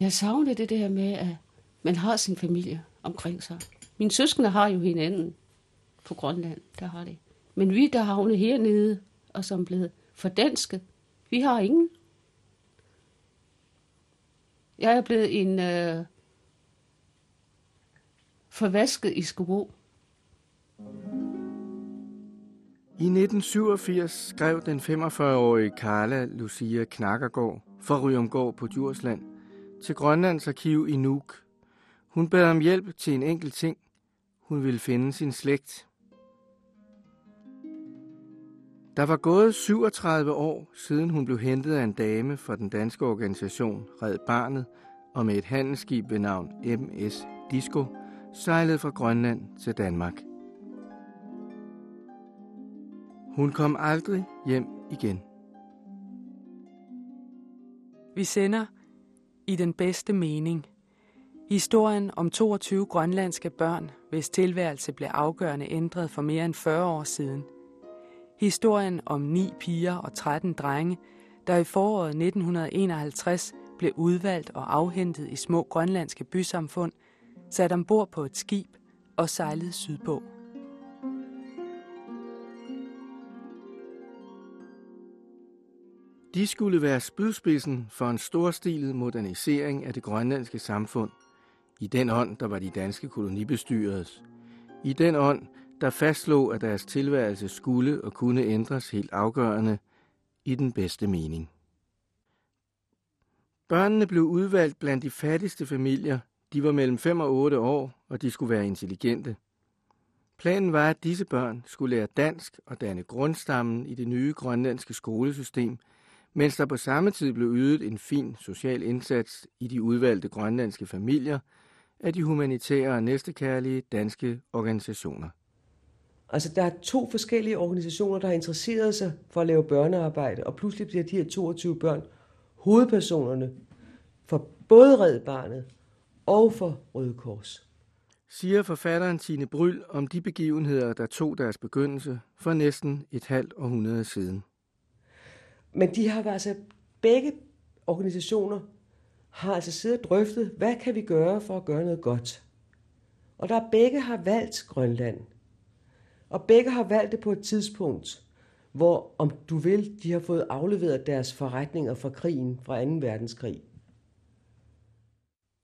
Jeg savner det der med, at man har sin familie omkring sig. Mine søskende har jo hinanden på Grønland, der har det. Men vi, der havnet hernede, og som blevet fordansket, vi har ingen. Jeg er blevet en øh, forvasket i Skobo. I 1987 skrev den 45-årige Carla Lucia Knakkergaard fra Ryomgård på Djursland til Grønlands Arkiv i Nuuk. Hun bad om hjælp til en enkelt ting. Hun ville finde sin slægt. Der var gået 37 år, siden hun blev hentet af en dame fra den danske organisation Red Barnet, og med et handelsskib ved navn MS Disco sejlede fra Grønland til Danmark. Hun kom aldrig hjem igen. Vi sender i den bedste mening historien om 22 grønlandske børn, hvis tilværelse blev afgørende ændret for mere end 40 år siden. Historien om ni piger og 13 drenge, der i foråret 1951 blev udvalgt og afhentet i små grønlandske bysamfund, sat ombord på et skib og sejlede sydpå. De skulle være spydspidsen for en storstilet modernisering af det grønlandske samfund. I den ånd, der var de danske kolonibestyredes. I den ånd, der fastslog, at deres tilværelse skulle og kunne ændres helt afgørende i den bedste mening. Børnene blev udvalgt blandt de fattigste familier. De var mellem 5 og 8 år, og de skulle være intelligente. Planen var, at disse børn skulle lære dansk og danne grundstammen i det nye grønlandske skolesystem – mens der på samme tid blev ydet en fin social indsats i de udvalgte grønlandske familier af de humanitære og næstekærlige danske organisationer. Altså, der er to forskellige organisationer, der har interesseret sig for at lave børnearbejde, og pludselig bliver de her 22 børn hovedpersonerne for både Red Barnet og for Røde Kors. Siger forfatteren Tine Bryl om de begivenheder, der tog deres begyndelse for næsten et halvt århundrede siden. Men de har altså, begge organisationer har altså siddet og drøftet, hvad kan vi gøre for at gøre noget godt. Og der begge har valgt Grønland. Og begge har valgt det på et tidspunkt, hvor, om du vil, de har fået afleveret deres forretninger fra krigen, fra 2. verdenskrig.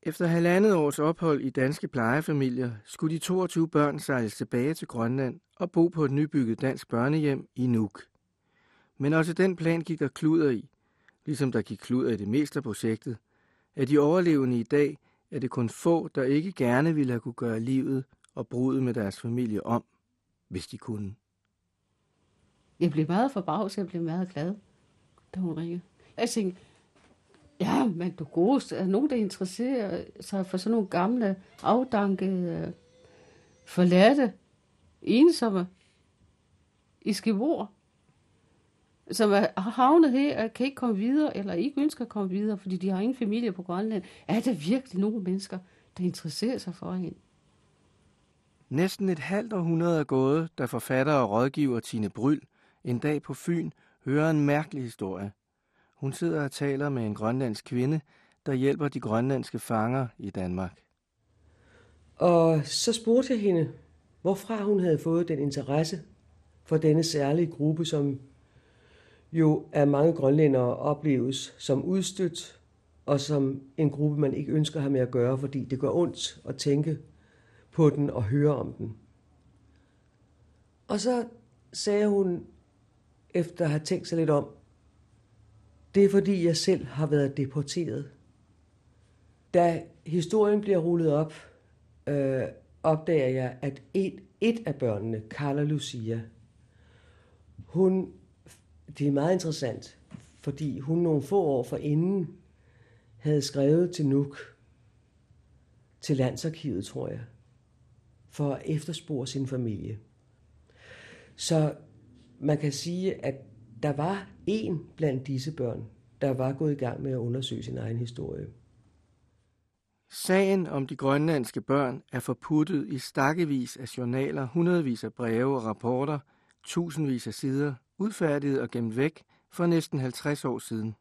Efter halvandet års ophold i danske plejefamilier, skulle de 22 børn sejles tilbage til Grønland og bo på et nybygget dansk børnehjem i Nuuk. Men også den plan gik der kluder i, ligesom der gik kluder i det meste af projektet. Af de overlevende i dag er det kun få, der ikke gerne ville have kunne gøre livet og brudet med deres familie om, hvis de kunne. Jeg blev meget forbavset, jeg blev meget glad, da hun ringede. Jeg tænkte, ja, men du god, er nogen, der interesserer sig for sådan nogle gamle, afdankede, øh, forladte, ensomme i skivor som er havnet her og kan ikke komme videre, eller ikke ønsker at komme videre, fordi de har ingen familie på Grønland, er der virkelig nogle mennesker, der interesserer sig for hende. Næsten et halvt århundrede er gået, da forfatter og rådgiver Tine Bryl en dag på Fyn hører en mærkelig historie. Hun sidder og taler med en grønlandsk kvinde, der hjælper de grønlandske fanger i Danmark. Og så spurgte jeg hende, hvorfra hun havde fået den interesse for denne særlige gruppe, som jo af mange grønlændere opleves som udstødt, og som en gruppe, man ikke ønsker at have med at gøre, fordi det gør ondt at tænke på den og høre om den. Og så sagde hun, efter at have tænkt sig lidt om, det er fordi jeg selv har været deporteret. Da historien bliver rullet op, øh, opdager jeg, at et, et af børnene, Carla Lucia, hun det er meget interessant, fordi hun nogle få år forinden havde skrevet til Nuk, til Landsarkivet, tror jeg, for at efterspore sin familie. Så man kan sige, at der var en blandt disse børn, der var gået i gang med at undersøge sin egen historie. Sagen om de grønlandske børn er forputtet i stakkevis af journaler, hundredvis af breve og rapporter, tusindvis af sider udfærdiget og gemt væk for næsten 50 år siden.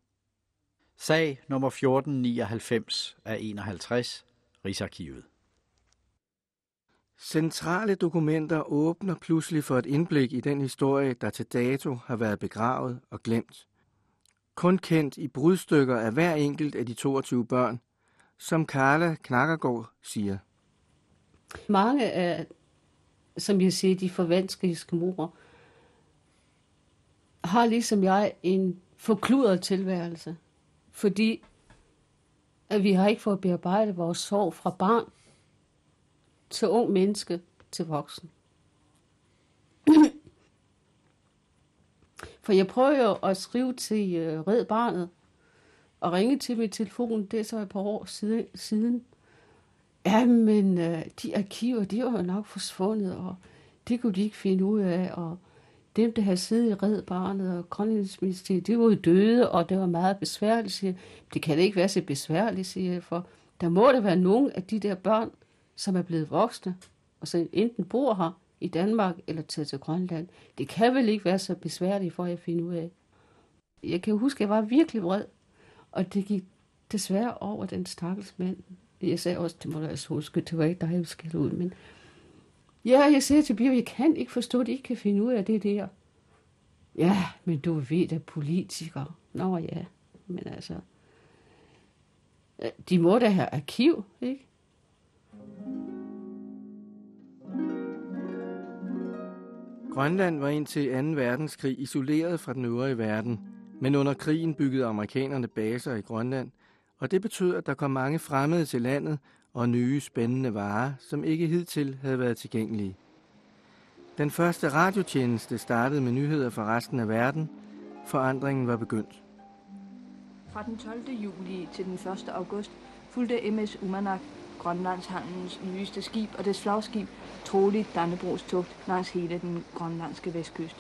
Sag nummer 1499 af 51, Rigsarkivet. Centrale dokumenter åbner pludselig for et indblik i den historie, der til dato har været begravet og glemt. Kun kendt i brudstykker af hver enkelt af de 22 børn, som Carla Knakkergaard siger. Mange af, som jeg siger, de forvanskede mor, har ligesom jeg en forkludret tilværelse, fordi at vi har ikke fået bearbejdet vores sorg fra barn til ung menneske til voksen. For jeg prøver jo at skrive til øh, Red Barnet og ringe til min telefon, det er så et par år siden. Ja, men uh, de arkiver, de var jo nok forsvundet, og det kunne de ikke finde ud af, og dem, der havde siddet i Red Barnet og Grønlandsministeriet, de var jo døde, og det var meget besværligt, siger Det kan ikke være så besværligt, siger jeg, for der må der være nogen af de der børn, som er blevet voksne, og så enten bor her i Danmark eller tager til Grønland. Det kan vel ikke være så besværligt for at finde ud af. Jeg kan huske, at jeg var virkelig vred, og det gik desværre over den stakkels mand. Jeg sagde også, det må du altså huske, det var ikke dig, jeg skal ud, men ja, jeg sagde til Bio, jeg kan ikke forstå, at I ikke kan finde ud af det der. Ja, men du ved, at politikere. Nå ja, men altså, øh, de må da have arkiv, ikke? Grønland var indtil 2. verdenskrig isoleret fra den øvrige verden, men under krigen byggede amerikanerne baser i Grønland, og det betød, at der kom mange fremmede til landet og nye spændende varer, som ikke hidtil havde været tilgængelige. Den første radiotjeneste startede med nyheder fra resten af verden. Forandringen var begyndt. Fra den 12. juli til den 1. august fulgte MS Umanak Grønlandshandens nyeste skib og dets flagskib troligt Dannebrogs tugt langs hele den grønlandske vestkyst.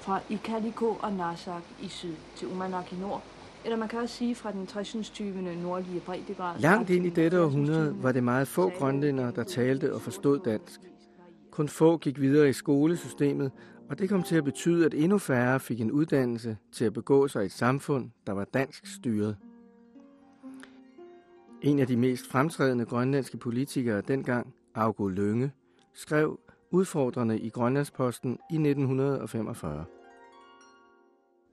Fra Ikaliko og Narsak i syd til Umanak i nord, eller man kan også sige fra den 60. 20. nordlige breddegrad. Langt ind i dette århundrede var det meget få grønlændere, der talte og forstod dansk. Kun få gik videre i skolesystemet, og det kom til at betyde, at endnu færre fik en uddannelse til at begå sig i et samfund, der var dansk styret. En af de mest fremtrædende grønlandske politikere dengang, Augo Lønge, skrev udfordrende i Grønlandsposten i 1945.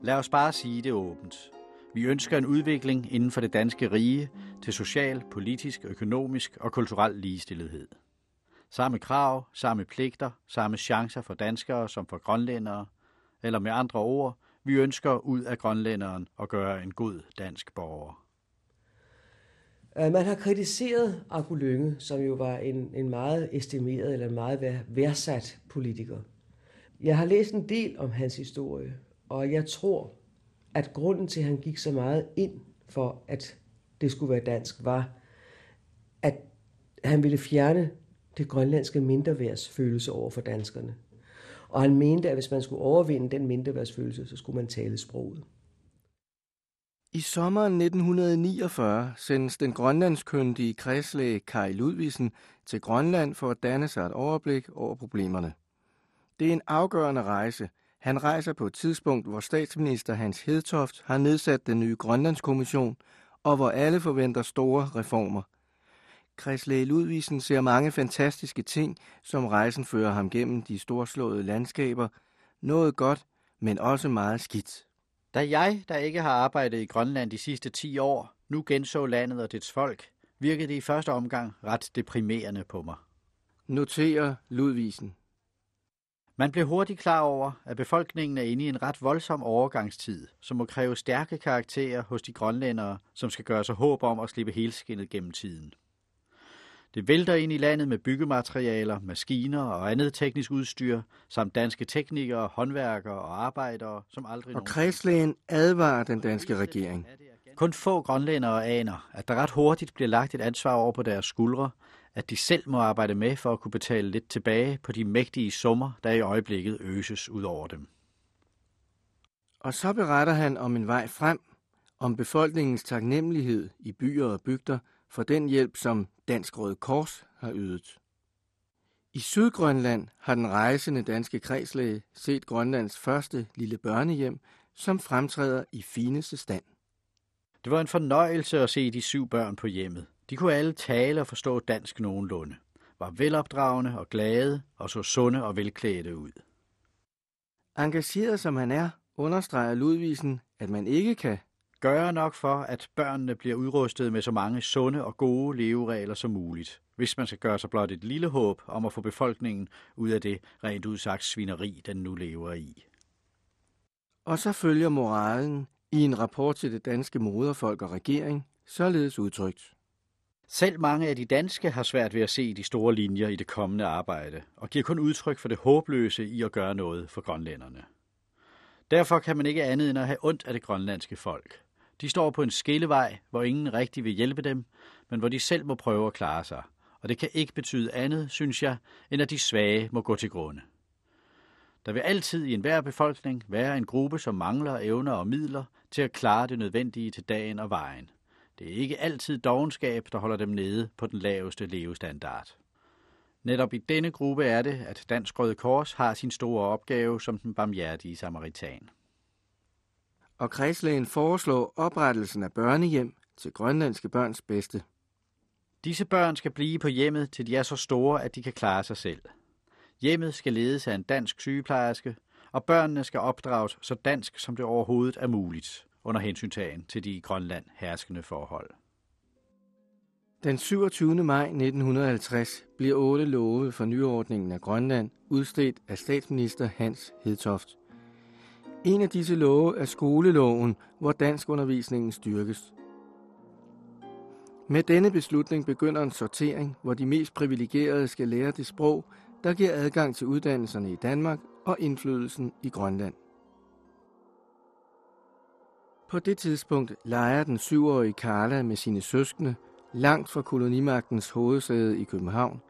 Lad os bare sige det åbent. Vi ønsker en udvikling inden for det danske rige til social, politisk, økonomisk og kulturel ligestillethed. Samme krav, samme pligter, samme chancer for danskere som for grønlændere, eller med andre ord, vi ønsker ud af grønlænderen og gøre en god dansk borger. Øh, man har kritiseret Argo Lønge, som jo var en, en meget estimeret eller en meget værdsat politiker. Jeg har læst en del om hans historie, og jeg tror, at grunden til, at han gik så meget ind for, at det skulle være dansk, var, at han ville fjerne det grønlandske mindreværdsfølelse over for danskerne. Og han mente, at hvis man skulle overvinde den mindreværdsfølelse, så skulle man tale sproget. I sommeren 1949 sendes den grønlandskyndige kredslæge Kai Ludvigsen til Grønland for at danne sig et overblik over problemerne. Det er en afgørende rejse. Han rejser på et tidspunkt, hvor statsminister Hans Hedtoft har nedsat den nye Grønlandskommission, og hvor alle forventer store reformer. Kredslæge Ludvigsen ser mange fantastiske ting, som rejsen fører ham gennem de storslåede landskaber. Noget godt, men også meget skidt. Da jeg, der ikke har arbejdet i Grønland de sidste 10 år, nu genså landet og dets folk, virkede det i første omgang ret deprimerende på mig. Noterer Ludvisen. Man blev hurtigt klar over, at befolkningen er inde i en ret voldsom overgangstid, som må kræve stærke karakterer hos de grønlændere, som skal gøre sig håb om at slippe helskindet gennem tiden. Det vælter ind i landet med byggematerialer, maskiner og andet teknisk udstyr, samt danske teknikere, håndværkere og arbejdere, som aldrig Og kredslægen advarer den danske regering. Kun få grønlændere aner, at der ret hurtigt bliver lagt et ansvar over på deres skuldre, at de selv må arbejde med for at kunne betale lidt tilbage på de mægtige summer, der i øjeblikket øses ud over dem. Og så beretter han om en vej frem, om befolkningens taknemmelighed i byer og bygder for den hjælp, som Dansk Røde Kors har ydet. I Sydgrønland har den rejsende danske kredslæge set Grønlands første lille børnehjem, som fremtræder i fineste stand. Det var en fornøjelse at se de syv børn på hjemmet. De kunne alle tale og forstå dansk nogenlunde, var velopdragende og glade og så sunde og velklædte ud. Engageret som han er, understreger Ludvigsen, at man ikke kan gøre nok for, at børnene bliver udrustet med så mange sunde og gode leveregler som muligt, hvis man skal gøre sig blot et lille håb om at få befolkningen ud af det rent udsagt svineri, den nu lever i. Og så følger moralen i en rapport til det danske moderfolk og regering, således udtrykt. Selv mange af de danske har svært ved at se de store linjer i det kommende arbejde, og giver kun udtryk for det håbløse i at gøre noget for grønlænderne. Derfor kan man ikke andet end at have ondt af det grønlandske folk. De står på en skillevej, hvor ingen rigtig vil hjælpe dem, men hvor de selv må prøve at klare sig. Og det kan ikke betyde andet, synes jeg, end at de svage må gå til grunde. Der vil altid i enhver befolkning være en gruppe, som mangler evner og midler til at klare det nødvendige til dagen og vejen. Det er ikke altid dogenskab, der holder dem nede på den laveste levestandard. Netop i denne gruppe er det, at Dansk Røde Kors har sin store opgave som den barmhjertige samaritan. Og kredslægen foreslår oprettelsen af børnehjem til grønlandske børns bedste. Disse børn skal blive på hjemmet, til de er så store, at de kan klare sig selv. Hjemmet skal ledes af en dansk sygeplejerske, og børnene skal opdrages så dansk, som det overhovedet er muligt, under hensyntagen til de i Grønland herskende forhold. Den 27. maj 1950 bliver otte love for nyordningen af Grønland udstedt af statsminister Hans Hedtoft. En af disse love er skoleloven, hvor danskundervisningen styrkes. Med denne beslutning begynder en sortering, hvor de mest privilegerede skal lære det sprog, der giver adgang til uddannelserne i Danmark og indflydelsen i Grønland. På det tidspunkt leger den syvårige Karla med sine søskende langt fra kolonimagtens hovedsæde i København,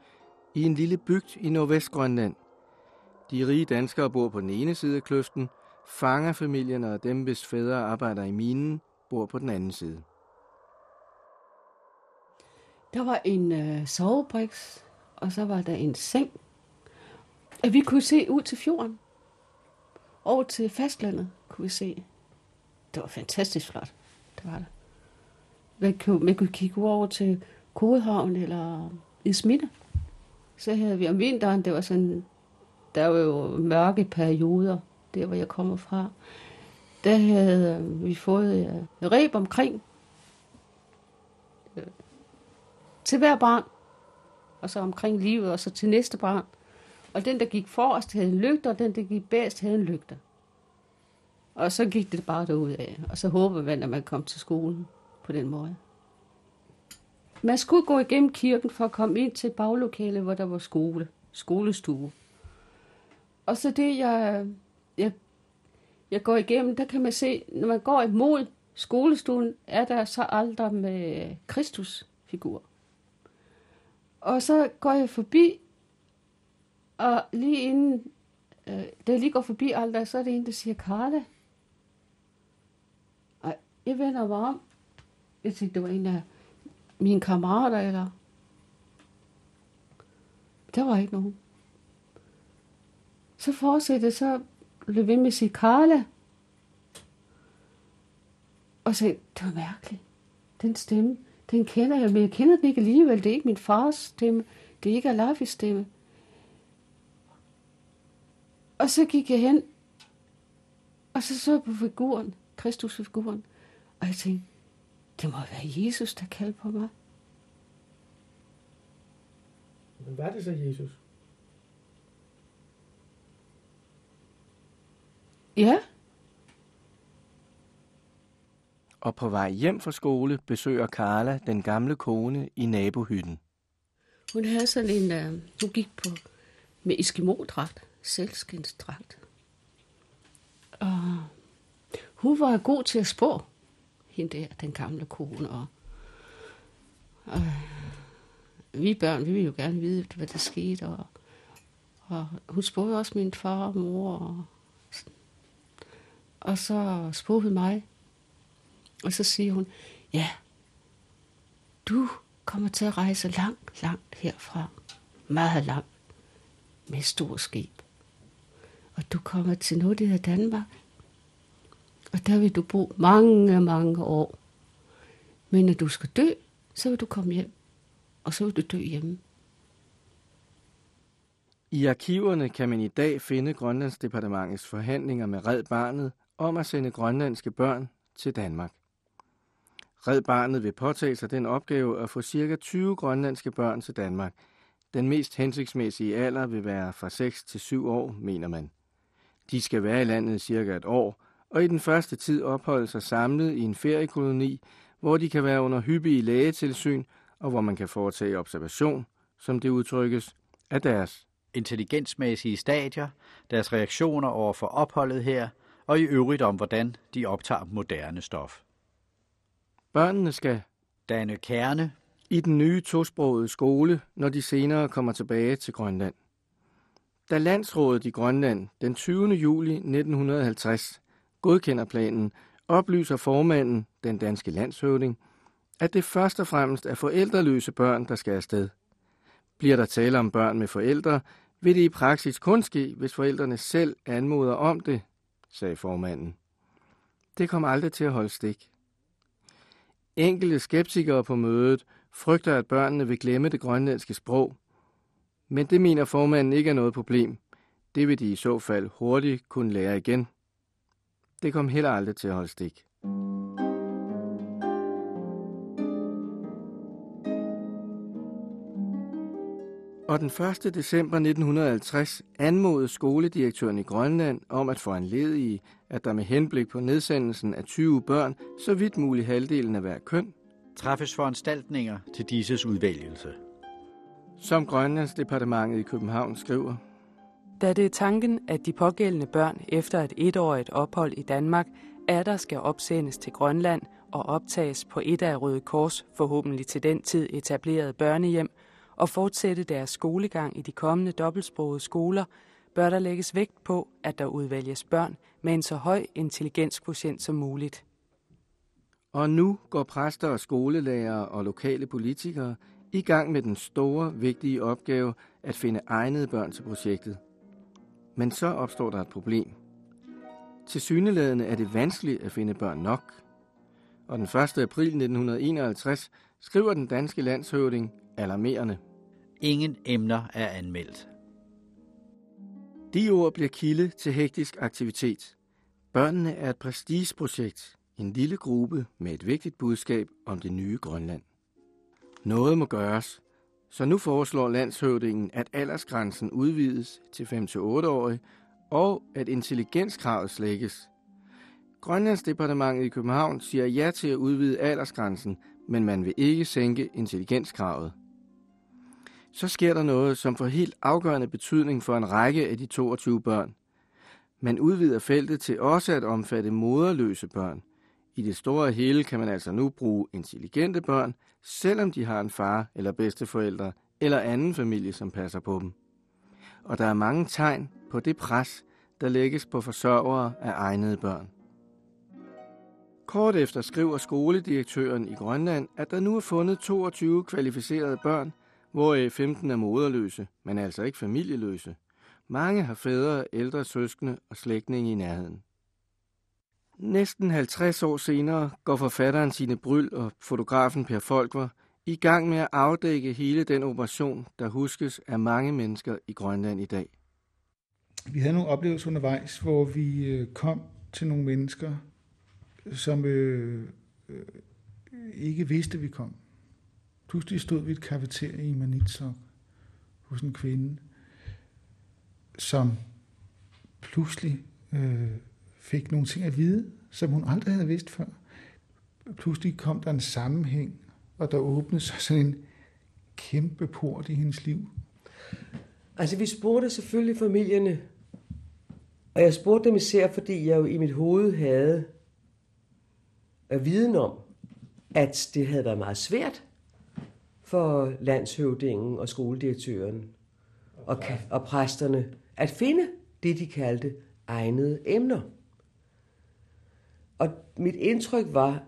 i en lille bygd i Nordvestgrønland. De rige danskere bor på den ene side af kløften, fangerfamilierne og dem, hvis fædre arbejder i minen, bor på den anden side. Der var en øh, sovebriks, og så var der en seng. Og vi kunne se ud til fjorden. Over til fastlandet kunne vi se. Det var fantastisk flot. Det var det. Man kunne, man kunne kigge over til Kodehavn eller i Så havde vi om vinteren, det var sådan, der var jo mørke perioder, der hvor jeg kommer fra. Der havde vi fået uh, reb omkring uh, til hver barn, og så omkring livet, og så til næste barn. Og den, der gik forrest, havde en lygter, og den, der gik bedst, havde en lygter. Og så gik det bare derud af. Og så håber man, at man kom til skolen på den måde. Man skulle gå igennem kirken for at komme ind til baglokale, hvor der var skole, skolestue. Og så det, jeg, jeg, jeg går igennem, der kan man se, når man går imod skolestuen, er der så aldrig med Kristusfigur. Og så går jeg forbi, og lige inden, øh, da jeg lige går forbi aldrig, så er det en, der siger, Karla. Jeg vender mig om. Jeg tænkte, det var en af mine kammerater, eller... Der var ikke nogen. Så fortsætter så blev ved med at sige Karla. Og så det var mærkeligt. Den stemme, den kender jeg, men jeg kender den ikke alligevel. Det er ikke min fars stemme. Det er ikke Alafis stemme. Og så gik jeg hen, og så så jeg på figuren, Kristusfiguren, og jeg tænkte, det må være Jesus, der kaldte på mig. Men var det så Jesus? Ja. Og på vej hjem fra skole besøger Karla den gamle kone i nabohytten. Hun havde sådan en, uh, hun gik på med eskimo-dragt, selvskinsdragt. Og hun var god til at spå, hende der, den gamle kone. Og, og vi børn, vi ville jo gerne vide, hvad der skete. Og, og hun spurgte også min far og mor. Og, og så spurgte hun mig. Og så siger hun, ja, du kommer til at rejse langt, langt herfra. Meget langt. Med stor skib. Og du kommer til noget, der hedder Danmark. Og der vil du bo mange, mange år. Men når du skal dø, så vil du komme hjem, og så vil du dø hjemme. I arkiverne kan man i dag finde Grønlandsdepartementets forhandlinger med Red Barnet om at sende grønlandske børn til Danmark. Red Barnet vil påtage sig den opgave at få ca. 20 grønlandske børn til Danmark. Den mest hensigtsmæssige alder vil være fra 6 til 7 år, mener man. De skal være i landet cirka et år, og i den første tid opholde sig samlet i en feriekoloni, hvor de kan være under hyppige lægetilsyn, og hvor man kan foretage observation, som det udtrykkes, af deres intelligensmæssige stadier, deres reaktioner over for opholdet her, og i øvrigt om, hvordan de optager moderne stof. Børnene skal danne kerne i den nye tosprogede skole, når de senere kommer tilbage til Grønland. Da landsrådet i Grønland den 20. juli 1950 godkender planen, oplyser formanden, den danske landshøvding, at det først og fremmest er forældreløse børn, der skal afsted. Bliver der tale om børn med forældre, vil det i praksis kun ske, hvis forældrene selv anmoder om det, sagde formanden. Det kom aldrig til at holde stik. Enkelte skeptikere på mødet frygter, at børnene vil glemme det grønlandske sprog. Men det mener formanden ikke er noget problem. Det vil de i så fald hurtigt kunne lære igen. Det kom heller aldrig til at holde stik. Og den 1. december 1950 anmodede skoledirektøren i Grønland om at få anledige, at der med henblik på nedsendelsen af 20 børn, så vidt muligt halvdelen af hver køn, træffes foranstaltninger til disses udvælgelse. Som Grønlandsdepartementet i København skriver. Da det er tanken, at de pågældende børn efter et etårigt ophold i Danmark er der skal opsendes til Grønland og optages på et af Røde Kors, forhåbentlig til den tid etableret børnehjem, og fortsætte deres skolegang i de kommende dobbeltsprogede skoler, bør der lægges vægt på, at der udvælges børn med en så høj intelligenskvotient som muligt. Og nu går præster og skolelærere og lokale politikere i gang med den store, vigtige opgave at finde egnede børn til projektet. Men så opstår der et problem. Til syneladende er det vanskeligt at finde børn nok. Og den 1. april 1951 skriver den danske landshøvding alarmerende. Ingen emner er anmeldt. De ord bliver kilde til hektisk aktivitet. Børnene er et prestigeprojekt, en lille gruppe med et vigtigt budskab om det nye Grønland. Noget må gøres, så nu foreslår landshøvdingen, at aldersgrænsen udvides til 5-8-årige, og at intelligenskravet slækkes. Grønlandsdepartementet i København siger ja til at udvide aldersgrænsen, men man vil ikke sænke intelligenskravet så sker der noget, som får helt afgørende betydning for en række af de 22 børn. Man udvider feltet til også at omfatte moderløse børn. I det store hele kan man altså nu bruge intelligente børn, selvom de har en far eller bedsteforældre eller anden familie, som passer på dem. Og der er mange tegn på det pres, der lægges på forsørgere af egnede børn. Kort efter skriver skoledirektøren i Grønland, at der nu er fundet 22 kvalificerede børn, hvoraf 15 er moderløse, men altså ikke familieløse. Mange har fædre, ældre søskende og slægtninge i nærheden. Næsten 50 år senere går forfatteren Sine Bryl og fotografen Per Folkvar i gang med at afdække hele den operation, der huskes af mange mennesker i Grønland i dag. Vi havde nogle oplevelser undervejs, hvor vi øh, kom til nogle mennesker, som øh, øh, ikke vidste, vi kom. Pludselig stod vi et kafeterie i Manitsok hos en kvinde, som pludselig øh, fik nogle ting at vide, som hun aldrig havde vidst før. Pludselig kom der en sammenhæng, og der åbnede sig sådan en kæmpe port i hendes liv. Altså, vi spurgte selvfølgelig familierne, og jeg spurgte dem især, fordi jeg jo i mit hoved havde at viden om, at det havde været meget svært for landshøvdingen og skoledirektøren og, og præsterne at finde det, de kaldte egnede emner. Og mit indtryk var,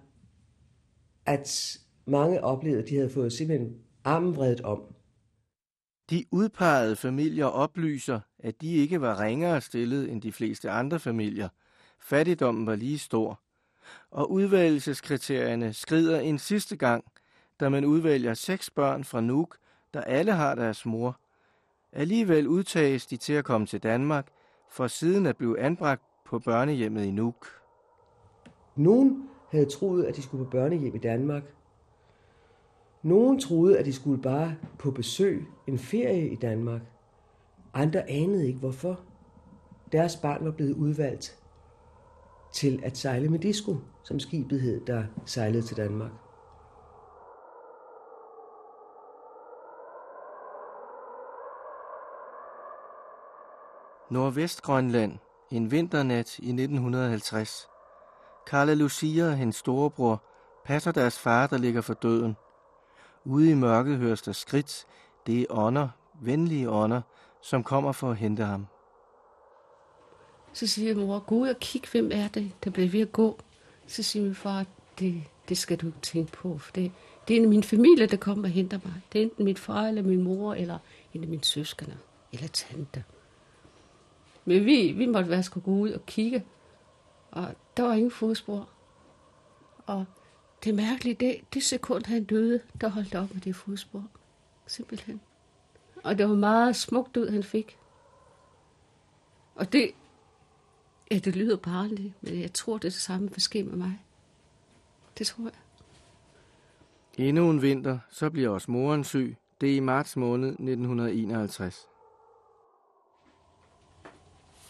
at mange oplevede, at de havde fået simpelthen armen vredet om. De udpegede familier oplyser, at de ikke var ringere stillet end de fleste andre familier. Fattigdommen var lige stor. og udvælgelseskriterierne skrider en sidste gang, da man udvælger seks børn fra Nuuk, der alle har deres mor. Alligevel udtages de til at komme til Danmark, for siden at blive anbragt på børnehjemmet i Nuuk. Nogen havde troet, at de skulle på børnehjem i Danmark. Nogen troede, at de skulle bare på besøg, en ferie i Danmark. Andre anede ikke hvorfor. Deres barn var blevet udvalgt til at sejle med disco, som skibet hed, der sejlede til Danmark. Nordvestgrønland, en vinternat i 1950. Carla Lucia og hendes storebror passer deres far, der ligger for døden. Ude i mørket høres der skridt. Det er ånder, venlige ånder, som kommer for at hente ham. Så siger mor, gå ud og kig, hvem er det, der bliver ved at gå. Så siger min far, det, det skal du ikke tænke på, for det, det er min familie, der kommer og henter mig. Det er enten min far eller min mor, eller en af mine søskende, eller tante. Men vi, vi måtte være skulle gå ud og kigge, og der var ingen fodspor. Og det mærkelige, det, det sekund han døde, der holdt op med det fodspor. Simpelthen. Og det var meget smukt ud, han fik. Og det, ja, det lyder barnligt, men jeg tror, det er det samme, der sker med mig. Det tror jeg. Endnu en vinter, så bliver også moren syg. Det er i marts måned 1951.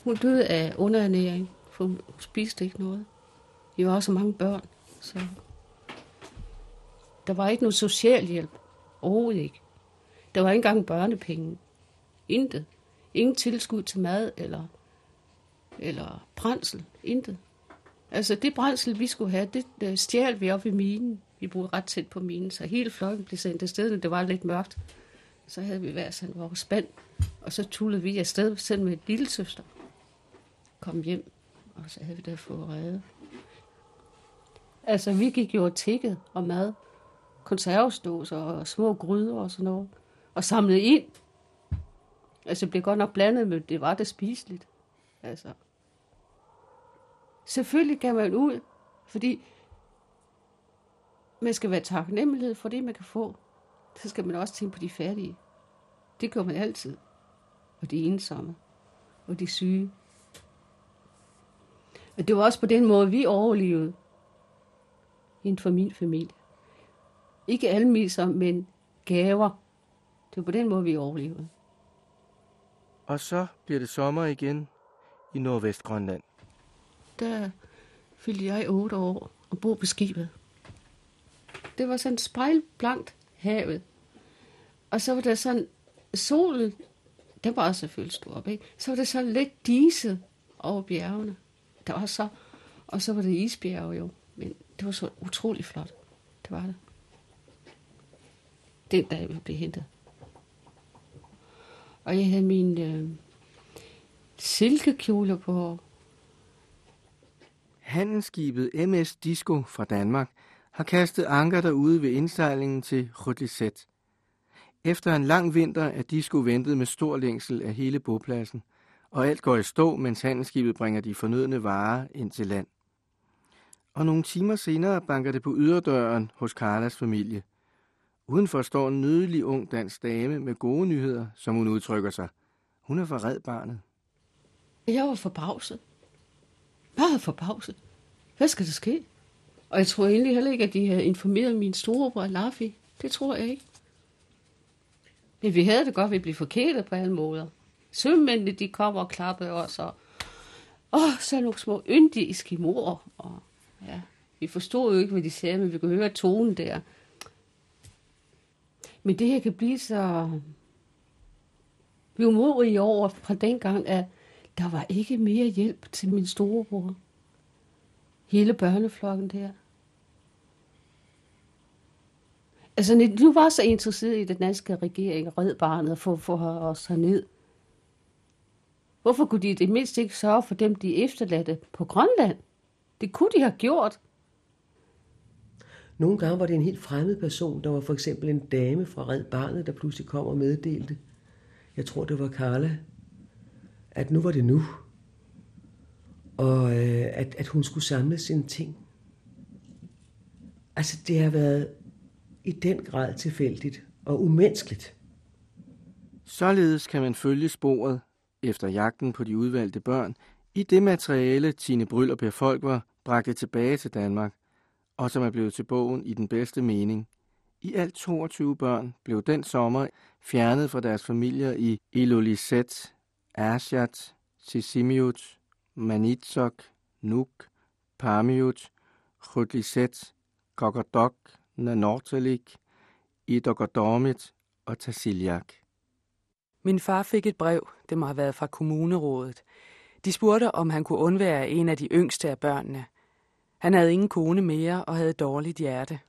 Hun døde af underernæring, for hun spiste ikke noget. Vi var også mange børn, så der var ikke noget socialhjælp. Overhovedet ikke. Der var ikke engang børnepenge. Intet. Ingen tilskud til mad eller, eller brændsel. Intet. Altså det brændsel, vi skulle have, det, det stjal vi op i minen. Vi boede ret tæt på minen, så hele flokken blev sendt afsted, når det var lidt mørkt. Så havde vi hver sådan vores spand, og så tullede vi afsted selv med et lille søster. Kom hjem, og så havde vi da fået reddet. Altså, vi gik jo og tækket og mad, konservesdåser og små gryder og sådan noget, og samlede ind. Altså, det blev godt nok blandet, men det var da spiseligt. Altså. Selvfølgelig kan man ud, fordi man skal være taknemmelig for det, man kan få. Så skal man også tænke på de fattige. Det gør man altid. Og de ensomme. Og de syge. Og det var også på den måde, vi overlevede inden for min familie. Ikke almiser, men gaver. Det var på den måde, vi overlevede. Og så bliver det sommer igen i Nordvestgrønland. Der fyldte jeg otte år og boede på skibet. Det var sådan spejlblankt havet. Og så var der sådan, solen, den var også selvfølgelig stor op, ikke? Så var der så lidt dise over bjergene. Der var så, og så var det isbjerge jo. Men det var så utrolig flot. Det var det. Den dag, vi blev hentet. Og jeg havde min øh, silkekjole på. Handelsskibet MS Disco fra Danmark har kastet anker derude ved indsejlingen til Rødlisæt. Efter en lang vinter er Disco ventet med stor længsel af hele bopladsen, og alt går i stå, mens handelsskibet bringer de fornødne varer ind til land. Og nogle timer senere banker det på yderdøren hos Carlas familie. Udenfor står en nydelig ung dansk dame med gode nyheder, som hun udtrykker sig. Hun er for red barnet. Jeg var forbavset. Bare forbavset. Hvad skal der ske? Og jeg tror egentlig heller ikke, at de havde informeret min storebror Laffi. Det tror jeg ikke. Men vi havde det godt, vi blev forkælet på alle måder. Sømændene, de kom og klappede os, og åh, så nogle små yndige eskimoer. Og, ja, vi forstod jo ikke, hvad de sagde, men vi kunne høre tonen der. Men det her kan blive så... Vi var i over fra dengang, at der var ikke mere hjælp til min storebror. Hele børneflokken der. Altså, du var så interesseret i den danske regering, red barnet, for at få os herned. Hvorfor kunne de det mindst ikke sørge for dem, de efterladte på Grønland? Det kunne de have gjort. Nogle gange var det en helt fremmed person. Der var for eksempel en dame fra Red Barnet, der pludselig kom og meddelte, jeg tror det var Carla, at nu var det nu. Og øh, at, at hun skulle samle sine ting Altså, det har været i den grad tilfældigt og umenneskeligt. Således kan man følge sporet efter jagten på de udvalgte børn i det materiale, Tine Bryl og Per Folk var bragte tilbage til Danmark, og som er blevet til bogen i den bedste mening. I alt 22 børn blev den sommer fjernet fra deres familier i Ilulissat, Arshat, Sisimiut, Manitsok, Nuk, Parmiut, Khutlisat, Kokodok, Nanortalik, Idogodormit og Tasiljak. Min far fik et brev, det må have været fra kommunerådet. De spurgte, om han kunne undvære en af de yngste af børnene. Han havde ingen kone mere og havde dårligt hjerte.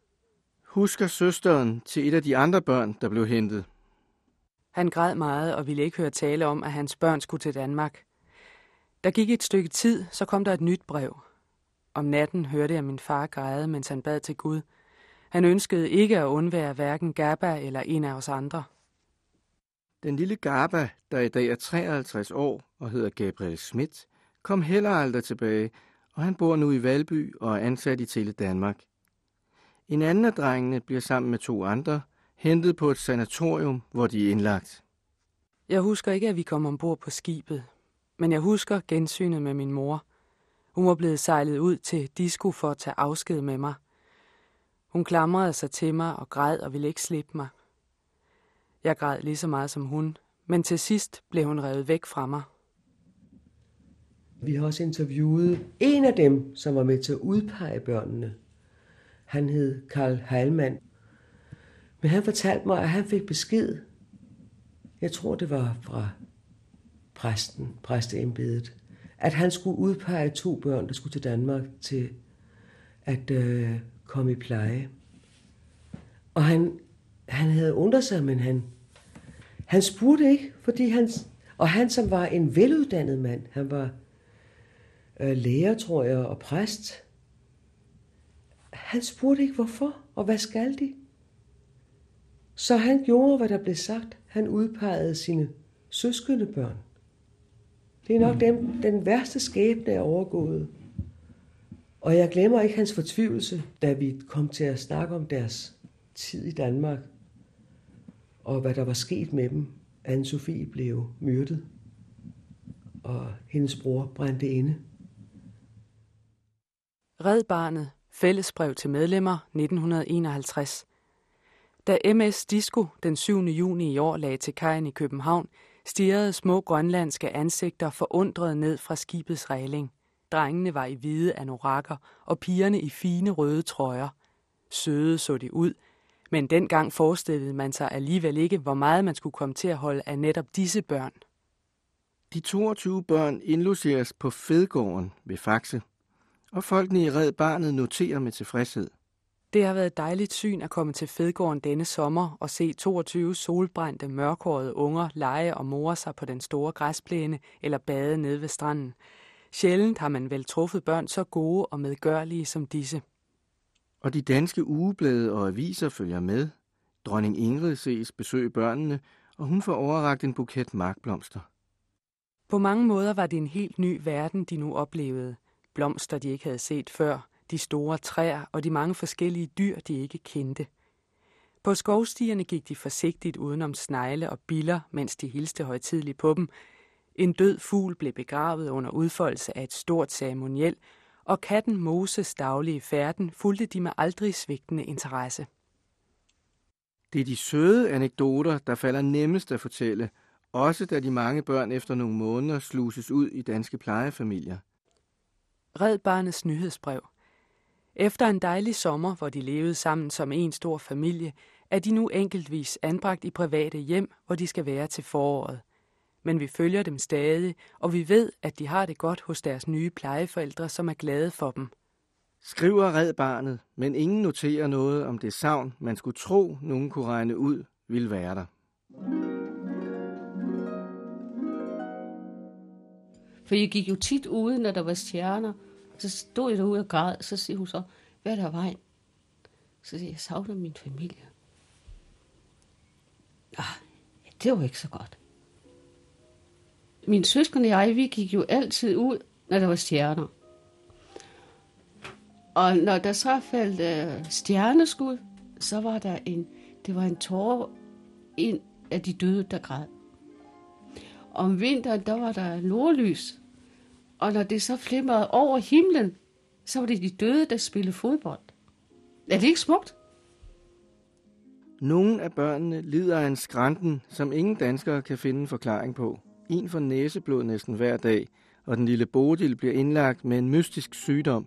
Husker søsteren til et af de andre børn, der blev hentet. Han græd meget og ville ikke høre tale om, at hans børn skulle til Danmark. Der gik et stykke tid, så kom der et nyt brev. Om natten hørte jeg min far græde, mens han bad til Gud. Han ønskede ikke at undvære hverken Gaba eller en af os andre. Den lille Garba, der i dag er 53 år og hedder Gabriel Schmidt, kom heller aldrig tilbage, og han bor nu i Valby og er ansat i Tele Danmark. En anden af drengene bliver sammen med to andre hentet på et sanatorium, hvor de er indlagt. Jeg husker ikke, at vi kom ombord på skibet, men jeg husker gensynet med min mor. Hun var blevet sejlet ud til disco for at tage afsked med mig. Hun klamrede sig til mig og græd og ville ikke slippe mig. Jeg græd lige så meget som hun, men til sidst blev hun revet væk fra mig. Vi har også interviewet en af dem, som var med til at udpege børnene. Han hed Karl Heilmann. Men han fortalte mig, at han fik besked. Jeg tror, det var fra præsten, præsteembedet, at han skulle udpege to børn, der skulle til Danmark til at øh, komme i pleje. Og han, han havde undret sig, men han, han spurgte ikke, fordi han, og han som var en veluddannet mand, han var øh, lærer, tror jeg, og præst, han spurgte ikke, hvorfor, og hvad skal de? Så han gjorde, hvad der blev sagt. Han udpegede sine søskende børn. Det er nok dem, den værste skæbne er overgået. Og jeg glemmer ikke hans fortvivlelse, da vi kom til at snakke om deres tid i Danmark, og hvad der var sket med dem. Anne-Sophie blev myrdet, og hendes bror brændte inde. Red Barnet, fællesbrev til medlemmer 1951. Da MS Disco den 7. juni i år lagde til kajen i København, stirrede små grønlandske ansigter forundret ned fra skibets regling. Drengene var i hvide anorakker, og pigerne i fine røde trøjer. Søde så de ud, men dengang forestillede man sig alligevel ikke, hvor meget man skulle komme til at holde af netop disse børn. De 22 børn indlogeres på Fedgården ved Faxe, og folkene i Red Barnet noterer med tilfredshed. Det har været et dejligt syn at komme til Fedgården denne sommer og se 22 solbrændte, mørkhårede unger lege og more sig på den store græsplæne eller bade nede ved stranden. Sjældent har man vel truffet børn så gode og medgørlige som disse. Og de danske ugeblade og aviser følger med. Dronning Ingrid ses besøge børnene, og hun får overragt en buket markblomster. På mange måder var det en helt ny verden, de nu oplevede. Blomster, de ikke havde set før, de store træer og de mange forskellige dyr, de ikke kendte. På skovstierne gik de forsigtigt udenom snegle og biller, mens de hilste højtidligt på dem. En død fugl blev begravet under udfoldelse af et stort ceremoniel, og katten Moses daglige færden fulgte de med aldrig svigtende interesse. Det er de søde anekdoter, der falder nemmest at fortælle, også da de mange børn efter nogle måneder sluses ud i danske plejefamilier. Red Barnets nyhedsbrev. Efter en dejlig sommer, hvor de levede sammen som en stor familie, er de nu enkeltvis anbragt i private hjem, hvor de skal være til foråret. Men vi følger dem stadig, og vi ved, at de har det godt hos deres nye plejeforældre, som er glade for dem. Skriver Red Barnet, men ingen noterer noget om det savn, man skulle tro, nogen kunne regne ud, ville være der. For jeg gik jo tit ude, når der var stjerner. Så stod jeg derude og græd, så siger hun så, hvad er der vej? Så siger jeg, jeg savner min familie. Ah, ja, det var ikke så godt. Min søskende og jeg, vi gik jo altid ud, når der var stjerner. Og når der så faldt øh, stjerneskud, så var der en, det var en tårer ind af de døde, der græd. Om vinteren, der var der nordlys. Og når det så flimrede over himlen, så var det de døde, der spillede fodbold. Er det ikke smukt? Nogle af børnene lider af en skrænten, som ingen danskere kan finde en forklaring på. En for næseblod næsten hver dag, og den lille Bodil bliver indlagt med en mystisk sygdom.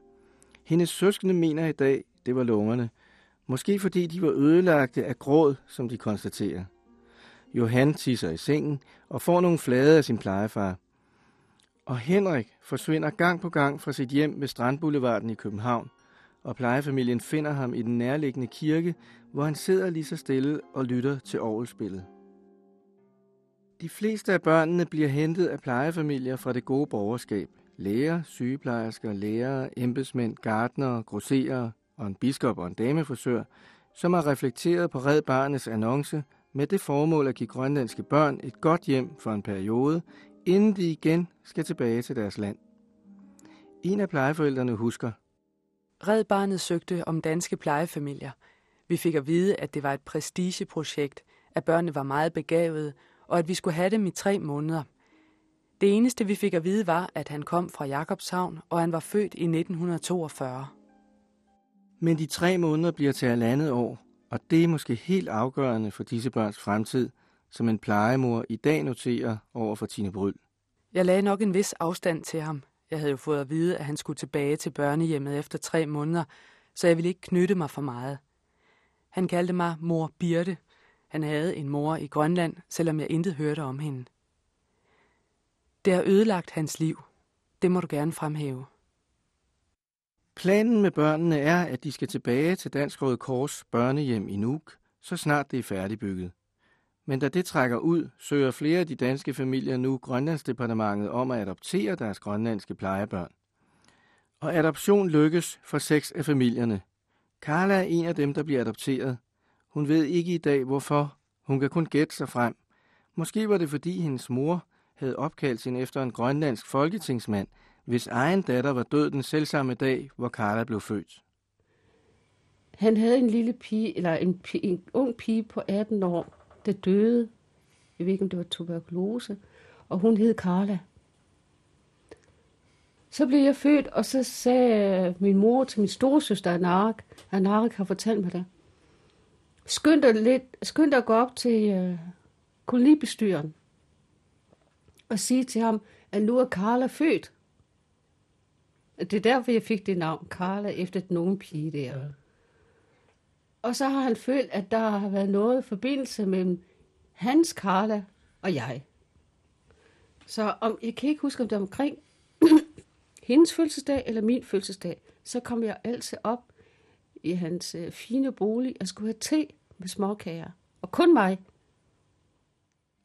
Hendes søskende mener i dag, det var lungerne. Måske fordi de var ødelagte af gråd, som de konstaterer. Johan tisser i sengen og får nogle flade af sin plejefar. Og Henrik forsvinder gang på gang fra sit hjem ved Strandboulevarden i København, og plejefamilien finder ham i den nærliggende kirke, hvor han sidder lige så stille og lytter til orgelspillet. De fleste af børnene bliver hentet af plejefamilier fra det gode borgerskab. Læger, sygeplejersker, lærere, embedsmænd, gardnere, grosserere og en biskop og en damefrisør, som har reflekteret på Red Barnets annonce med det formål at give grønlandske børn et godt hjem for en periode, inden de igen skal tilbage til deres land. En af plejeforældrene husker. Red Barnet søgte om danske plejefamilier. Vi fik at vide, at det var et prestigeprojekt, at børnene var meget begavede, og at vi skulle have dem i tre måneder. Det eneste, vi fik at vide, var, at han kom fra Jakobshavn, og han var født i 1942. Men de tre måneder bliver til halvandet år, og det er måske helt afgørende for disse børns fremtid, som en plejemor i dag noterer over for Tine Bryl. Jeg lagde nok en vis afstand til ham. Jeg havde jo fået at vide, at han skulle tilbage til børnehjemmet efter tre måneder, så jeg ville ikke knytte mig for meget. Han kaldte mig mor Birte. Han havde en mor i Grønland, selvom jeg intet hørte om hende. Det har ødelagt hans liv. Det må du gerne fremhæve. Planen med børnene er, at de skal tilbage til Dansk Røde Kors børnehjem i Nuuk, så snart det er færdigbygget. Men da det trækker ud, søger flere af de danske familier nu Grønlandsdepartementet om at adoptere deres grønlandske plejebørn. Og adoption lykkes for seks af familierne. Carla er en af dem, der bliver adopteret. Hun ved ikke i dag, hvorfor. Hun kan kun gætte sig frem. Måske var det, fordi hendes mor havde opkaldt hende efter en grønlandsk folketingsmand, hvis egen datter var død den selvsamme dag, hvor Carla blev født. Han havde en lille pige, eller en, pige, en ung pige på 18 år, der døde. Jeg ved ikke, om det var tuberkulose. Og hun hed Carla. Så blev jeg født, og så sagde min mor til min storesøster Anarik, Anarik har fortalt mig det. Skynd dig, lidt, skynd dig at gå op til øh, kolonibestyren og sige til ham, at nu er Carla født. Det er derfor, jeg fik det navn, Carla, efter den unge pige der. Ja. Og så har han følt, at der har været noget forbindelse mellem hans Carla og jeg. Så om, jeg kan ikke huske, om det er omkring hendes fødselsdag eller min fødselsdag, så kom jeg altid op i hans øh, fine bolig og skulle have te med småkager. Og kun mig.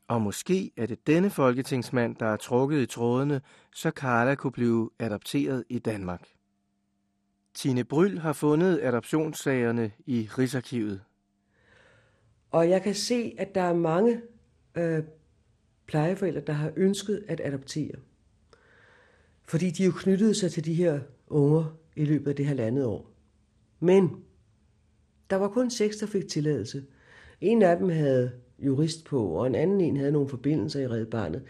Og måske er det denne folketingsmand, der er trukket i trådene, så Carla kunne blive adopteret i Danmark. Tine Bryl har fundet adoptionssagerne i Rigsarkivet. Og jeg kan se, at der er mange øh, plejeforældre, der har ønsket at adoptere. Fordi de jo knyttede sig til de her unger i løbet af det halvandet år. Men der var kun seks, der fik tilladelse. En af dem havde jurist på, og en anden en havde nogle forbindelser i Red Barnet.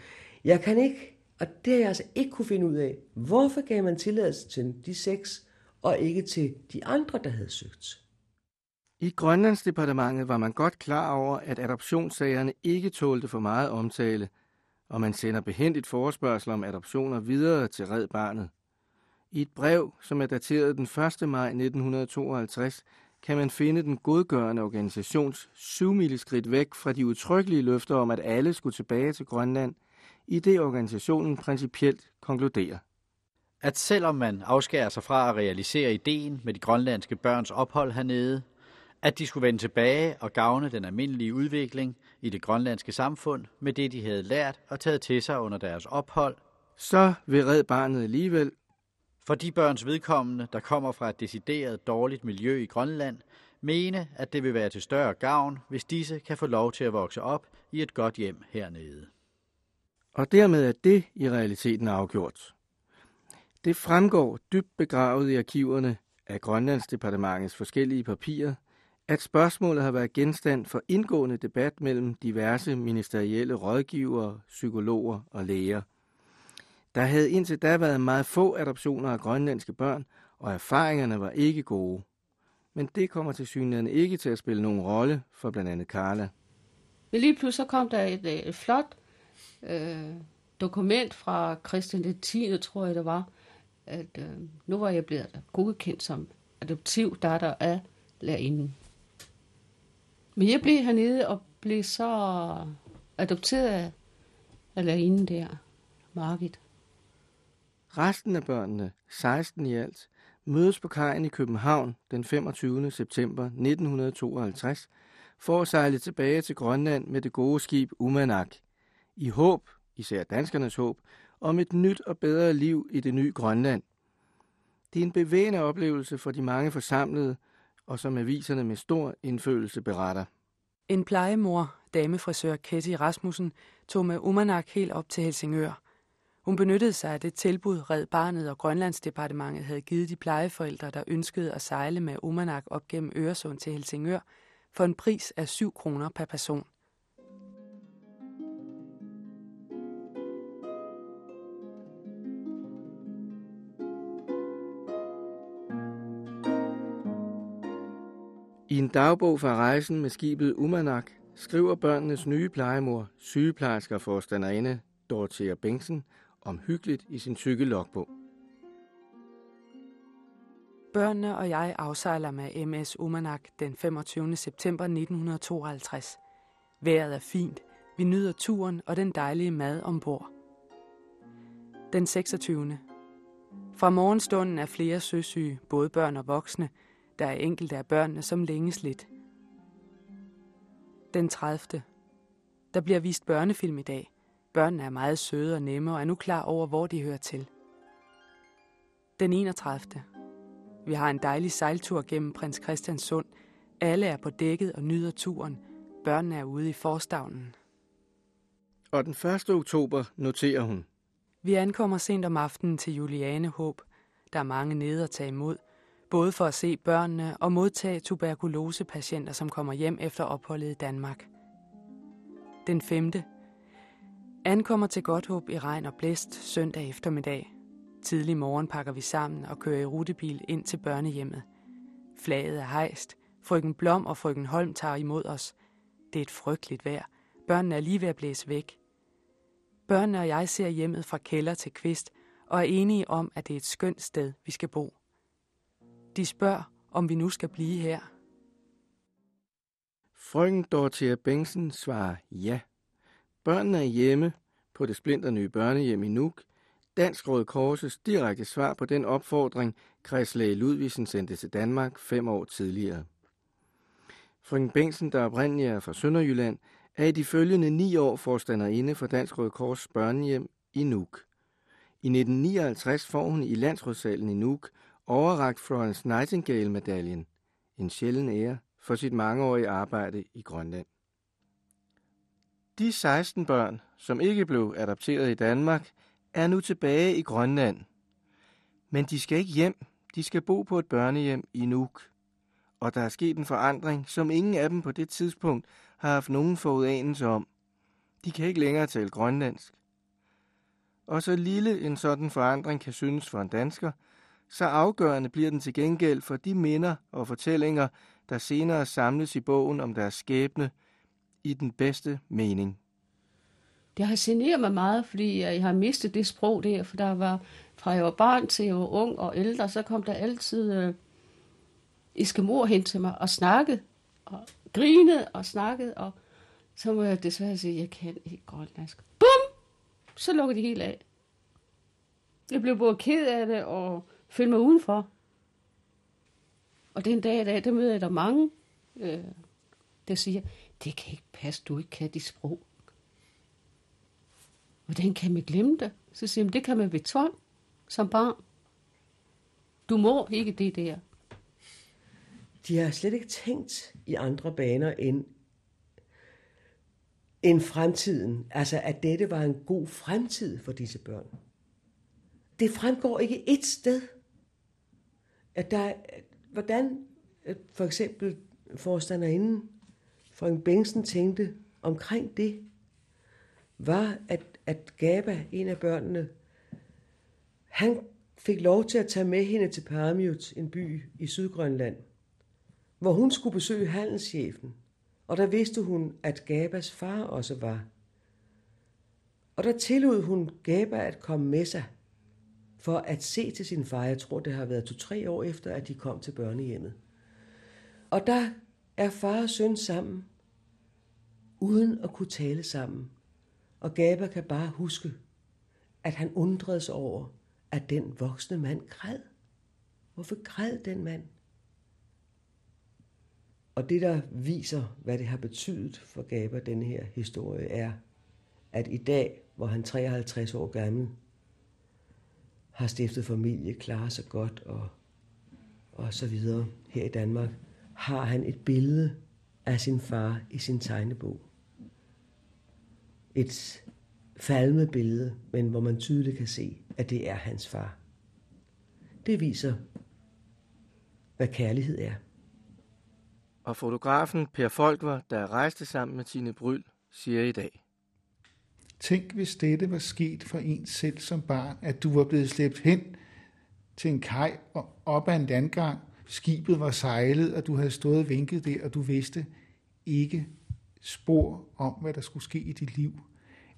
Jeg kan ikke, og det har jeg altså ikke kunne finde ud af, hvorfor gav man tilladelse til de seks, og ikke til de andre, der havde søgt. I Grønlandsdepartementet var man godt klar over, at adoptionssagerne ikke tålte for meget omtale, og man sender behendigt forespørgsel om adoptioner videre til Red Barnet. I et brev, som er dateret den 1. maj 1952, kan man finde den godgørende organisations skridt væk fra de utryggelige løfter om, at alle skulle tilbage til Grønland, i det organisationen principielt konkluderer at selvom man afskærer sig fra at realisere ideen med de grønlandske børns ophold hernede, at de skulle vende tilbage og gavne den almindelige udvikling i det grønlandske samfund med det, de havde lært og taget til sig under deres ophold, så vil Red Barnet alligevel. For de børns vedkommende, der kommer fra et decideret dårligt miljø i Grønland, mene, at det vil være til større gavn, hvis disse kan få lov til at vokse op i et godt hjem hernede. Og dermed er det i realiteten afgjort. Det fremgår dybt begravet i arkiverne, af Grønlandsdepartementets forskellige papirer, at spørgsmålet har været genstand for indgående debat mellem diverse ministerielle rådgivere, psykologer og læger. Der havde indtil da været meget få adoptioner af grønlandske børn, og erfaringerne var ikke gode. Men det kommer til synligheden ikke til at spille nogen rolle for blandt andet Karla. Men lige pludselig kom der et, øh, et flot øh, dokument fra Christian den 10. tror jeg det var, at øh, nu var jeg blevet godkendt som adoptiv datter af lærerinden. Men jeg blev hernede og blev så adopteret af, af lærerinden der, Margit. Resten af børnene, 16 i alt, mødes på kajen i København den 25. september 1952 for at sejle tilbage til Grønland med det gode skib Umanak, i håb, især danskernes håb, om et nyt og bedre liv i det nye Grønland. Det er en bevægende oplevelse for de mange forsamlede, og som aviserne med stor indfølelse beretter. En plejemor, damefrisør Ketty Rasmussen, tog med Umanak helt op til Helsingør. Hun benyttede sig af det tilbud, Red Barnet og Grønlandsdepartementet havde givet de plejeforældre, der ønskede at sejle med Omanak op gennem Øresund til Helsingør, for en pris af 7 kroner per person. I en dagbog fra rejsen med skibet Umanak skriver børnenes nye plejemor, sygeplejersker forstanderinde Dorothea Bengtsen, omhyggeligt i sin cykellogbog. Børnene og jeg afsejler med MS Umanak den 25. september 1952. Vejret er fint, vi nyder turen og den dejlige mad ombord. Den 26. Fra morgenstunden er flere søsyge, både børn og voksne. Der er enkelte af børnene, som længes lidt. Den 30. Der bliver vist børnefilm i dag. Børnene er meget søde og nemme og er nu klar over, hvor de hører til. Den 31. Vi har en dejlig sejltur gennem Prins Christians Sund. Alle er på dækket og nyder turen. Børnene er ude i forstavnen. Og den 1. oktober noterer hun. Vi ankommer sent om aftenen til Juliane Håb. Der er mange nede at tage imod, både for at se børnene og modtage tuberkulosepatienter, som kommer hjem efter opholdet i Danmark. Den 5. Ankommer til Godthåb i regn og blæst søndag eftermiddag. Tidlig morgen pakker vi sammen og kører i rutebil ind til børnehjemmet. Flaget er hejst. Frøken Blom og frøken Holm tager imod os. Det er et frygteligt vejr. Børnene er lige ved at blæse væk. Børnene og jeg ser hjemmet fra kælder til kvist og er enige om, at det er et skønt sted, vi skal bo. De spørger, om vi nu skal blive her. Frøken Dorothea Bengtsen svarer ja. Børnene er hjemme på det splinternye børnehjem i Nuuk. Dansk Røde Korses direkte svar på den opfordring, Kredslæge Ludvigsen sendte til Danmark fem år tidligere. Frøken Bengtsen, der oprindeligt er fra Sønderjylland, er i de følgende ni år forstanderinde for Dansk Røde Kors børnehjem i Nuuk. I 1959 får hun i Landsrådssalen i Nuuk overragt Florence Nightingale-medaljen, en sjælden ære for sit mangeårige arbejde i Grønland. De 16 børn, som ikke blev adopteret i Danmark, er nu tilbage i Grønland. Men de skal ikke hjem. De skal bo på et børnehjem i Nuuk. Og der er sket en forandring, som ingen af dem på det tidspunkt har haft nogen forudanelse om. De kan ikke længere tale grønlandsk. Og så lille en sådan forandring kan synes for en dansker, så afgørende bliver den til gengæld for de minder og fortællinger, der senere samles i bogen om deres skæbne i den bedste mening. Det har generet mig meget, fordi jeg har mistet det sprog der, for der var, fra jeg var barn til jeg var ung og ældre, så kom der altid øh, Eskimor hen til mig og snakkede, og grinede og snakkede, og så må jeg desværre sige, at jeg kan ikke grønlandsk. Bum! Så lukkede de helt af. Jeg blev både ked af det og følte mig udenfor. Og den dag i dag, der møder jeg der mange, øh, der siger, det kan ikke passe, du ikke kan de sprog. Hvordan kan man glemme det? Så siger man, det kan man ved tvang som barn. Du må ikke det der. De har slet ikke tænkt i andre baner end, end fremtiden. Altså, at dette var en god fremtid for disse børn. Det fremgår ikke et sted. at der, hvordan for eksempel forstanderinden Frank Bengtsen tænkte omkring det, var, at, at Gaba, en af børnene, han fik lov til at tage med hende til Paramut, en by i Sydgrønland, hvor hun skulle besøge handelschefen. Og der vidste hun, at Gabas far også var. Og der tillod hun Gaba at komme med sig for at se til sin far. Jeg tror, det har været to-tre år efter, at de kom til børnehjemmet. Og der er far og søn sammen, uden at kunne tale sammen. Og Gaba kan bare huske, at han undrede sig over, at den voksne mand græd. Hvorfor græd den mand? Og det, der viser, hvad det har betydet for Gaber, denne her historie, er, at i dag, hvor han 53 år gammel, har stiftet familie, klarer sig godt og, og så videre her i Danmark, har han et billede af sin far i sin tegnebog. Et falme billede, men hvor man tydeligt kan se, at det er hans far. Det viser, hvad kærlighed er. Og fotografen Per Folkvar, der rejste sammen med Tine Bryl, siger i dag. Tænk, hvis dette var sket for en selv som barn, at du var blevet slæbt hen til en kaj og op ad en landgang. Skibet var sejlet, og du havde stået og vinket der, og du vidste ikke spor om, hvad der skulle ske i dit liv.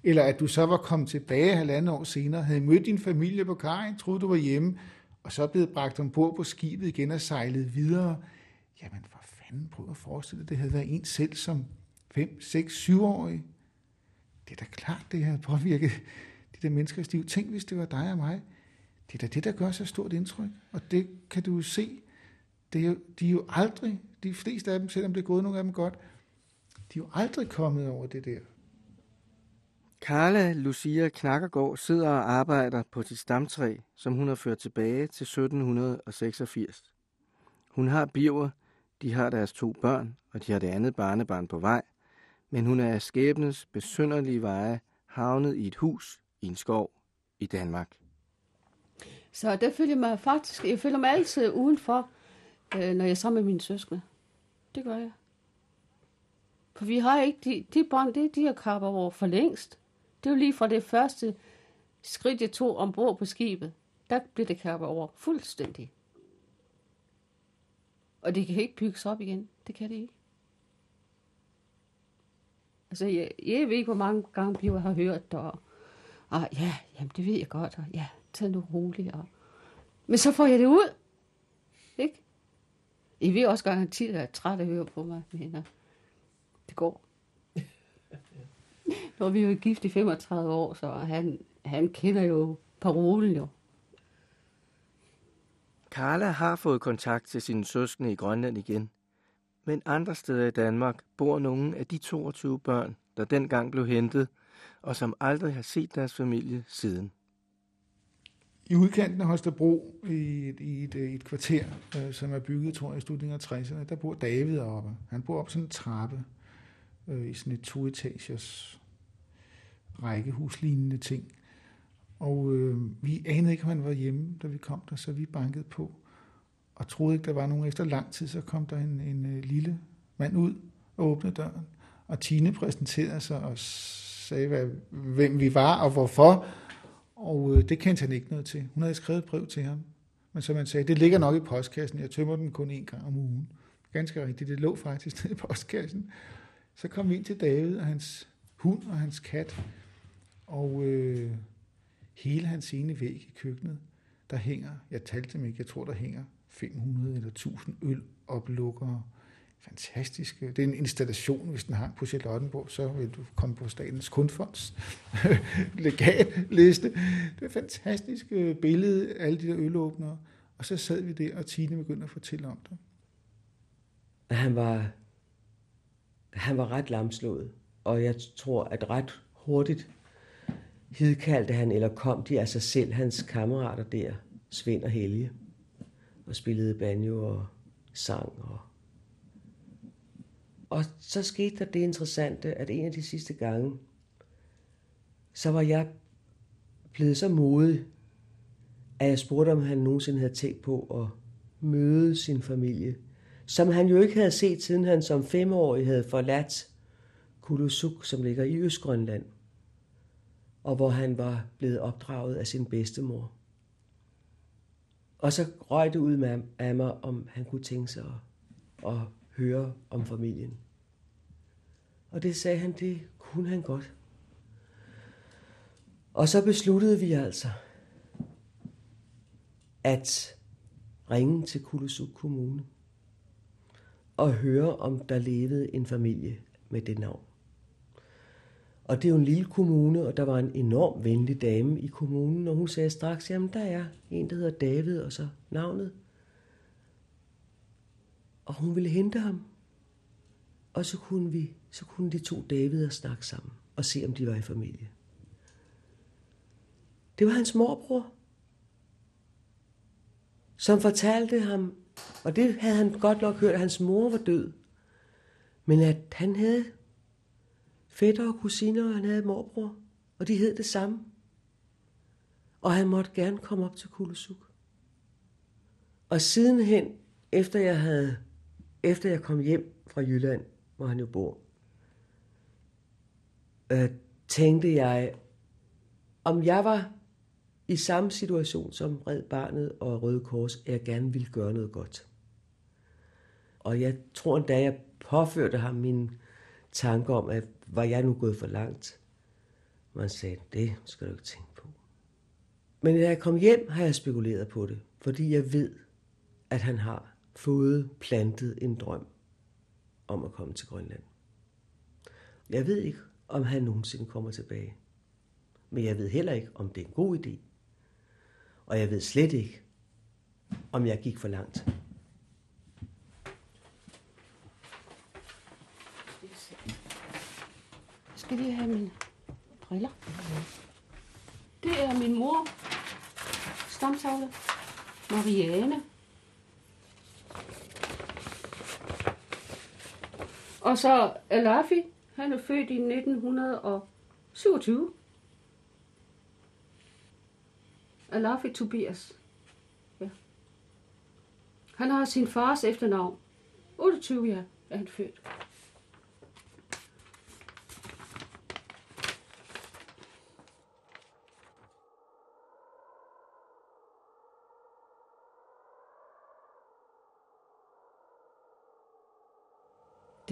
Eller at du så var kommet tilbage halvandet år senere, havde mødt din familie på kajen, troede du var hjemme, og så blevet bragt ombord på skibet igen og sejlet videre. Jamen for fanden, prøv at forestille dig, det havde været en selv som 5, 6, 7 årig. Det er da klart, det havde påvirket de der menneskers liv. Tænk, hvis det var dig og mig. Det er da det, der gør så stort indtryk. Og det kan du se. Det er jo, de er jo aldrig, de fleste af dem, selvom det er gået nogle af dem godt, de er jo aldrig kommet over det der. Carla Lucia Knakkergaard sidder og arbejder på sit stamtræ, som hun har ført tilbage til 1786. Hun har biver, de har deres to børn, og de har det andet barnebarn på vej, men hun er af skæbnens besynderlige veje havnet i et hus i en skov i Danmark. Så der følger mig faktisk, jeg føler mig altid udenfor, øh, når jeg er sammen med mine søskende. Det gør jeg. For vi har ikke, de, de bånd, det de har kappet over for længst. Det er jo lige fra det første skridt, jeg tog ombord på skibet. Der blev det kappet over fuldstændig. Og det kan ikke bygges op igen. Det kan det ikke. Altså, jeg, jeg ved ikke, hvor mange gange vi har hørt, og, og ja, jamen, det ved jeg godt, og ja, tag nu roligt. Og, men så får jeg det ud. I ved også at at jeg er træt af at høre på mig, men uh, det går. Når vi er jo gift i 35 år, så han, han kender jo parolen jo. Carla har fået kontakt til sine søskende i Grønland igen. Men andre steder i Danmark bor nogle af de 22 børn, der dengang blev hentet, og som aldrig har set deres familie siden. I udkanten af Holstebro, i et, i et, øh, et kvarter, øh, som er bygget, tror jeg, i slutningen af 60'erne, der bor David oppe. Han bor op sådan en trappe øh, i sådan et toetagers rækkehuslignende ting. Og øh, vi anede ikke, om han var hjemme, da vi kom der, så vi bankede på og troede ikke, der var nogen. Efter lang tid, så kom der en, en øh, lille mand ud og åbnede døren. Og Tine præsenterede sig og sagde, hvad, hvem vi var og hvorfor. Og øh, det kendte han ikke noget til. Hun havde skrevet et brev til ham. Men som man sagde, det ligger nok i postkassen. Jeg tømmer den kun en gang om ugen. Ganske rigtigt, det lå faktisk nede i postkassen. Så kom vi ind til David og hans hund og hans kat. Og øh, hele hans ene væg i køkkenet, der hænger, jeg talte dem ikke, jeg tror, der hænger 500 eller 1000 øloplukkere. Fantastisk. Det er en installation, hvis den hang på Charlottenborg, så vil du komme på Statens Kunstfonds legatliste. Det er et fantastisk øh, billede, alle de der ølåbnere. Og så sad vi der, og Tine begyndte at fortælle om det. Han var, han var ret lamslået, og jeg tror, at ret hurtigt hidkaldte han, eller kom de af sig selv, hans kammerater der, Svend og Helge og spillede banjo og sang. Og, og så skete der det interessante, at en af de sidste gange, så var jeg blevet så modig, at jeg spurgte, om han nogensinde havde tænkt på at møde sin familie, som han jo ikke havde set, siden han som femårig havde forladt Kulusuk, som ligger i Østgrønland, og hvor han var blevet opdraget af sin bedstemor. Og så røg det ud med af mig, om han kunne tænke sig at, at høre om familien. Og det sagde han, det kunne han godt. Og så besluttede vi altså at ringe til Kulusuk Kommune og høre, om der levede en familie med det navn. Og det er jo en lille kommune, og der var en enorm venlig dame i kommunen, og hun sagde straks, jamen der er en, der hedder David, og så navnet. Og hun ville hente ham. Og så kunne, vi, så kunne de to Davider snakke sammen og se, om de var i familie. Det var hans morbror, som fortalte ham, og det havde han godt nok hørt, at hans mor var død, men at han havde fætter og kusiner, og han havde morbror, og de hed det samme. Og han måtte gerne komme op til Kulusuk. Og sidenhen, efter jeg havde, efter jeg kom hjem fra Jylland, hvor han jo bor, øh, tænkte jeg, om jeg var i samme situation som Red Barnet og Røde Kors, at jeg gerne ville gøre noget godt. Og jeg tror endda, jeg påførte ham min tanke om, at var jeg nu gået for langt? Man sagde, det skal du ikke tænke på. Men da jeg kom hjem, har jeg spekuleret på det, fordi jeg ved, at han har fået plantet en drøm om at komme til Grønland. Jeg ved ikke, om han nogensinde kommer tilbage. Men jeg ved heller ikke, om det er en god idé. Og jeg ved slet ikke, om jeg gik for langt. skal lige have mine briller. Det er min mor. Stamtavle. Mariane. Og så Alafi. Han er født i 1927. Alafi Tobias. Ja. Han har sin fars efternavn. 28, ja, er han født.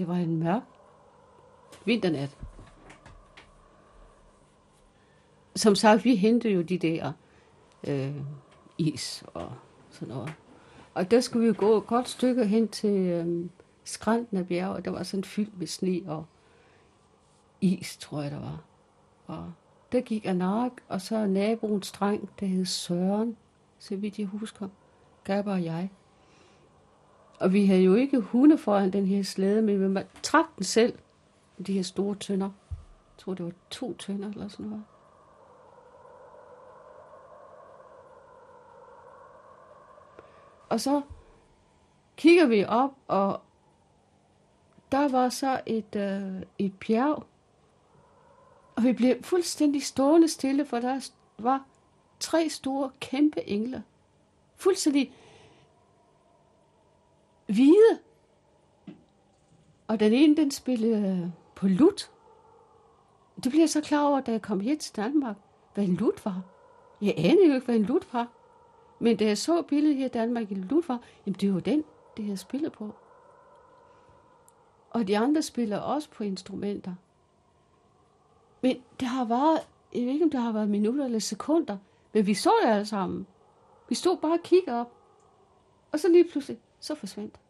Det var en mørk vinternat. Som sagt, vi hentede jo de der øh, is og sådan noget. Og der skulle vi jo gå et godt stykke hen til øh, skrænten af bjerget, og der var sådan fyldt med sne og is, tror jeg, der var. Og der gik Anark, og så naboens dreng, der hed Søren, så vidt jeg husker, Gabber og jeg. Og vi havde jo ikke hunde foran den her slæde, men vi trak den selv. De her store tønder. Jeg tror, det var to tønder eller sådan noget. Og så kigger vi op, og der var så et, øh, et bjerg. Og vi blev fuldstændig stående stille, for der var tre store, kæmpe engler. Fuldstændig hvide. Og den ene, den spillede på lut. Det blev jeg så klar over, da jeg kom her til Danmark, hvad en lut var. Jeg anede jo ikke, hvad en lut var. Men da jeg så billedet her i Danmark, en lut var, jamen det var den, det jeg spillet på. Og de andre spiller også på instrumenter. Men det har været, jeg ved ikke, om det har været minutter eller sekunder, men vi så det alle sammen. Vi stod bare og kiggede op. Og så lige pludselig, så forsvandt